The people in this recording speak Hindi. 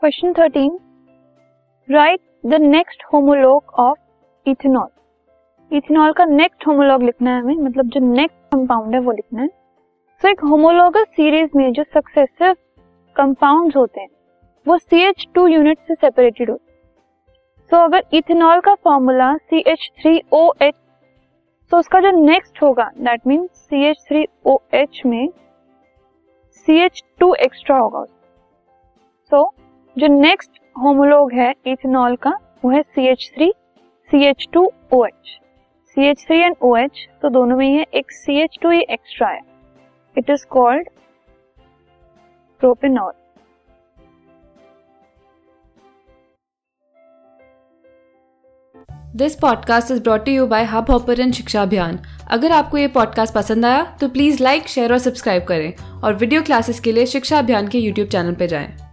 Question thirteen write the next homologue of ethanol. Ethanol का नेक्स्ट होमोलॉग लिखना है हमें मतलब जो नेक्स्ट कंपाउंड है वो लिखना है। सो so, एक होमोलॉगस सीरीज़ में जो सक्सेसिव कंपाउंड्स होते हैं वो सी एच टू यूनिट से सेपरेटेड होते हैं। सो so, अगर इथेनॉल का formula C H three O H तो उसका जो नेक्स्ट होगा that mean C H three O H में सी एच टू एक्स्ट्रा होगा। सो so, जो नेक्स्ट होमोलॉग है इथेनॉल का, वो है C H three C H two O H C H three and O H तो दोनों में ही है, एक सी एच टू ये एक्स्ट्रा है. It is called propanol this podcast is brought you by Hub Hopper Shiksha Abhiyan अगर आपको ये पॉडकास्ट पसंद आया तो प्लीज़ लाइक शेयर और सब्सक्राइब करें और वीडियो क्लासेस के लिए शिक्षा अभियान के यूट्यूब चैनल पर जाएँ।